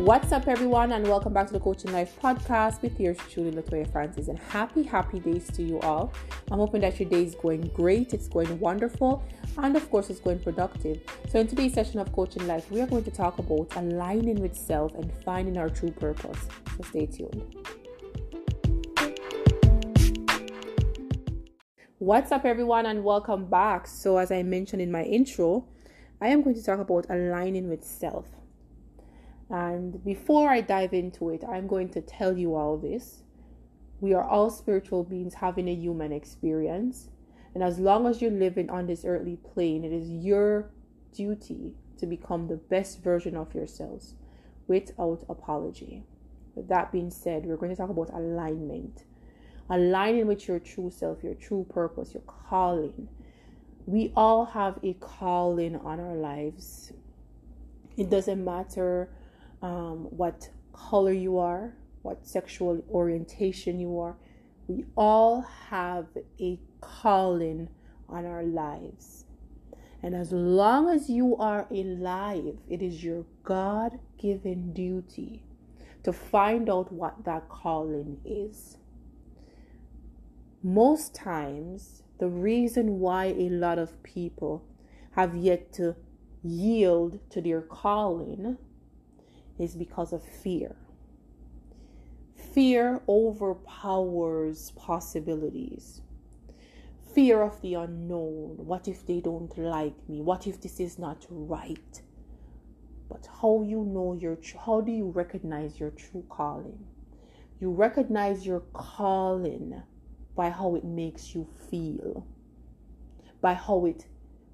What's up, everyone, and welcome back to the Coaching Life podcast with yours truly, Latoya Francis. And happy, happy days to you all. I'm hoping that your day is going great, it's going wonderful, and of course, it's going productive. So, in today's session of Coaching Life, we are going to talk about aligning with self and finding our true purpose. So, stay tuned. What's up, everyone, and welcome back. So, as I mentioned in my intro, I am going to talk about aligning with self. And before I dive into it, I'm going to tell you all this. We are all spiritual beings having a human experience. And as long as you're living on this earthly plane, it is your duty to become the best version of yourselves without apology. With that being said, we're going to talk about alignment aligning with your true self, your true purpose, your calling. We all have a calling on our lives. It doesn't matter um, what color you are, what sexual orientation you are. We all have a calling on our lives. And as long as you are alive, it is your God given duty to find out what that calling is most times the reason why a lot of people have yet to yield to their calling is because of fear. Fear overpowers possibilities. Fear of the unknown. What if they don't like me? What if this is not right? But how you know your how do you recognize your true calling? You recognize your calling by how it makes you feel, by how it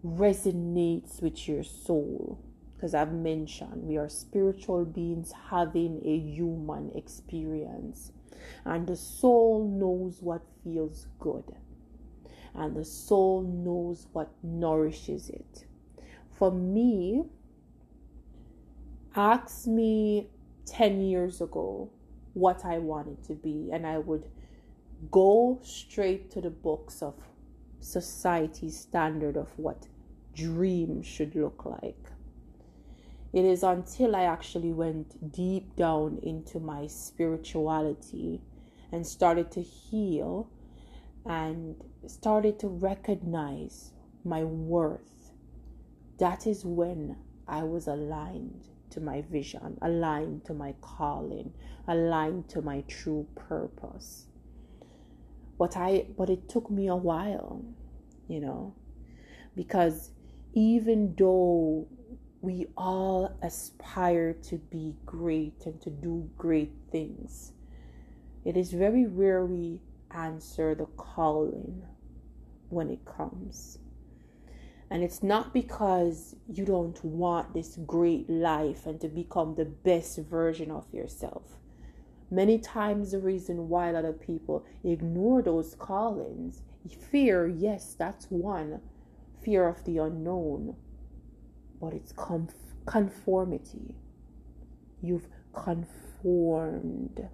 resonates with your soul. Because I've mentioned we are spiritual beings having a human experience, and the soul knows what feels good, and the soul knows what nourishes it. For me, ask me 10 years ago what I wanted to be, and I would go straight to the books of society's standard of what dreams should look like. It is until I actually went deep down into my spirituality and started to heal and started to recognize my worth. That is when I was aligned to my vision, aligned to my calling, aligned to my true purpose but I but it took me a while, you know, because even though we all aspire to be great and to do great things, it is very rare we answer the calling when it comes. And it's not because you don't want this great life and to become the best version of yourself. Many times, the reason why a lot of people ignore those callings, fear, yes, that's one fear of the unknown, but it's conformity. You've conformed.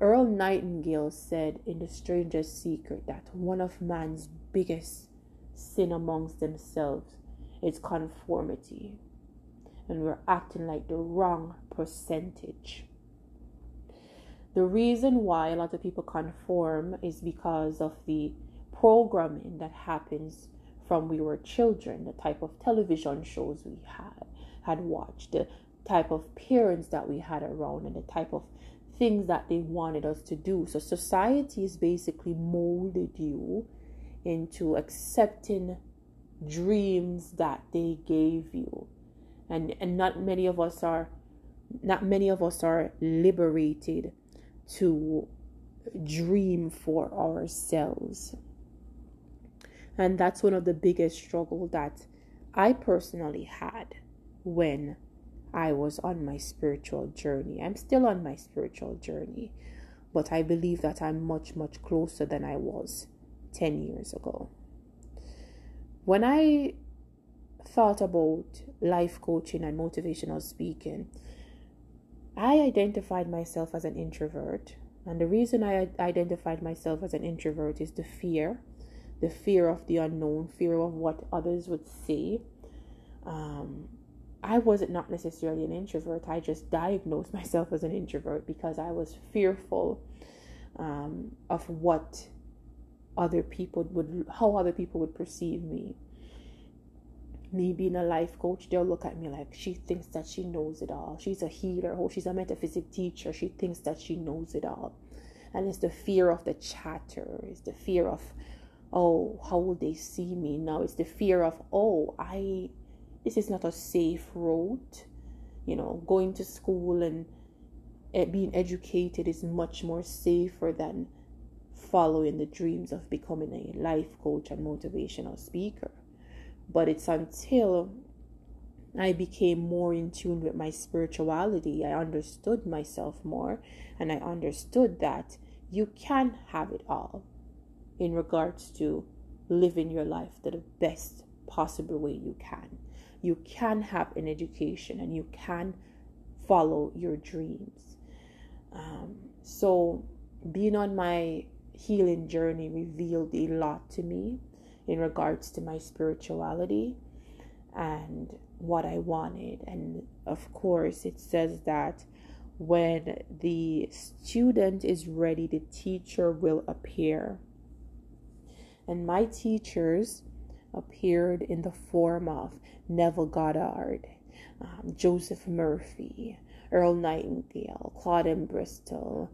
Earl Nightingale said in The Strangest Secret that one of man's biggest sin amongst themselves is conformity. And we're acting like the wrong percentage. The reason why a lot of people conform is because of the programming that happens from we were children, the type of television shows we had had watched, the type of parents that we had around, and the type of things that they wanted us to do. So society is basically molded you into accepting dreams that they gave you. And and not many of us are not many of us are liberated to dream for ourselves. And that's one of the biggest struggle that I personally had when I was on my spiritual journey. I'm still on my spiritual journey, but I believe that I'm much, much closer than I was 10 years ago. When I thought about life coaching and motivational speaking, I identified myself as an introvert. And the reason I identified myself as an introvert is the fear the fear of the unknown, fear of what others would say. Um, I wasn't not necessarily an introvert. I just diagnosed myself as an introvert because I was fearful um, of what other people would, how other people would perceive me. Me being a life coach, they'll look at me like she thinks that she knows it all. She's a healer, oh, she's a metaphysics teacher. She thinks that she knows it all. And it's the fear of the chatter, it's the fear of, oh, how will they see me now? It's the fear of, oh, I this is not a safe road. You know, going to school and eh, being educated is much more safer than following the dreams of becoming a life coach and motivational speaker. But it's until I became more in tune with my spirituality, I understood myself more, and I understood that you can have it all in regards to living your life the best possible way you can you can have an education and you can follow your dreams. Um, so, being on my healing journey revealed a lot to me in regards to my spirituality and what I wanted. And of course, it says that when the student is ready, the teacher will appear. And my teachers appeared in the form of Neville Goddard, um, Joseph Murphy, Earl Nightingale, Claudine Bristol,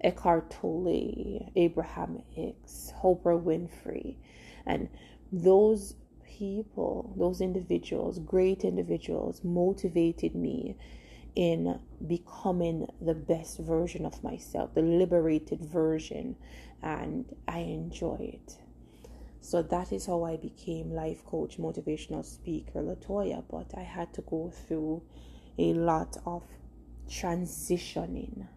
Eckhart Tolle, Abraham Hicks, Oprah Winfrey, and those people, those individuals, great individuals, motivated me in becoming the best version of myself, the liberated version, and I enjoy it. So that is how I became life coach, motivational speaker, Latoya. But I had to go through a lot of transitioning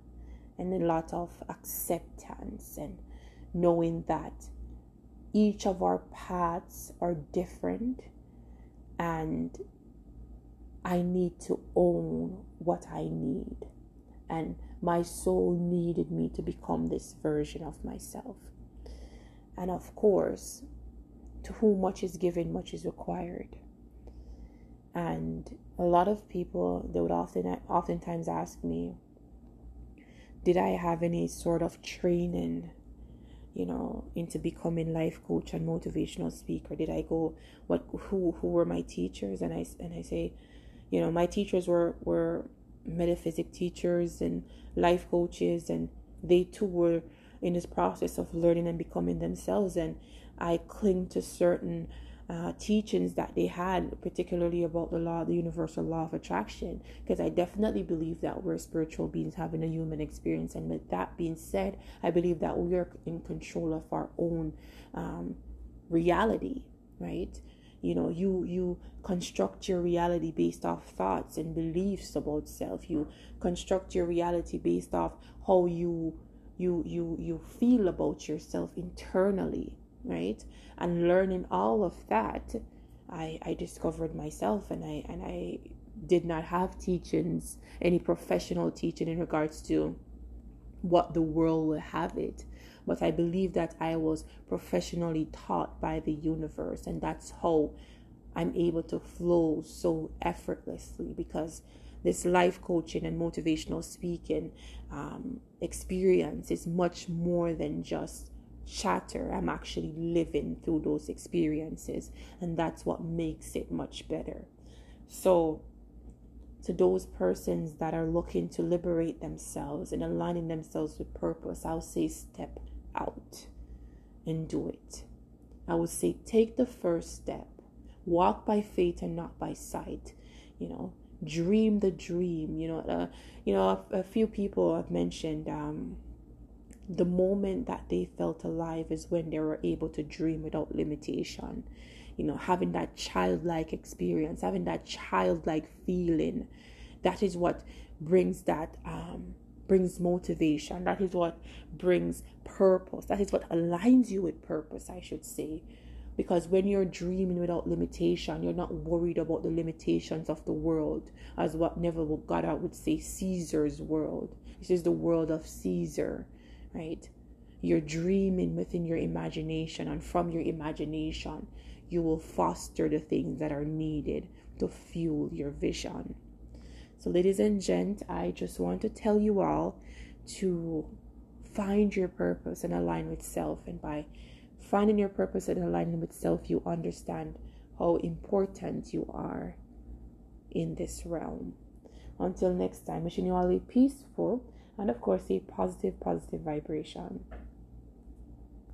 and a lot of acceptance and knowing that each of our paths are different and I need to own what I need. And my soul needed me to become this version of myself. And of course, to whom much is given, much is required. And a lot of people, they would often, oftentimes ask me, did I have any sort of training, you know, into becoming life coach and motivational speaker? Did I go, what, who, who were my teachers? And I, and I say, you know, my teachers were, were metaphysic teachers and life coaches, and they too were in this process of learning and becoming themselves. And I cling to certain uh, teachings that they had, particularly about the law, the universal law of attraction, because I definitely believe that we're spiritual beings having a human experience. And with that being said, I believe that we are in control of our own um, reality, right? You know, you you construct your reality based off thoughts and beliefs about self. You construct your reality based off how you you you you feel about yourself internally right? And learning all of that i i discovered myself and i and i did not have teachings any professional teaching in regards to what the world will have it. But i believe that i was professionally taught by the universe and that's how i'm able to flow so effortlessly because this life coaching and motivational speaking um, experience is much more than just chatter. I'm actually living through those experiences, and that's what makes it much better. So, to those persons that are looking to liberate themselves and aligning themselves with purpose, I'll say step out and do it. I would say take the first step. Walk by faith and not by sight. You know, dream the dream you know uh, you know a, a, few people have mentioned um, the moment that they felt alive is when they were able to dream without limitation. You know having that childlike experience having that childlike feeling that is what brings that um, brings motivation. That is what brings purpose. That is what aligns you with purpose i should say. Because when you're dreaming without limitation, you're not worried about the limitations of the world, as what Neville Goddard would say, Caesar's world. This is the world of Caesar, right? You're dreaming within your imagination, and from your imagination, you will foster the things that are needed to fuel your vision. So, ladies and gents, I just want to tell you all to find your purpose and align with self. And by finding your purpose and aligning with self, you understand how important you are in this realm. Until next time, wishing you all a peaceful and, of course, a positive, positive vibration.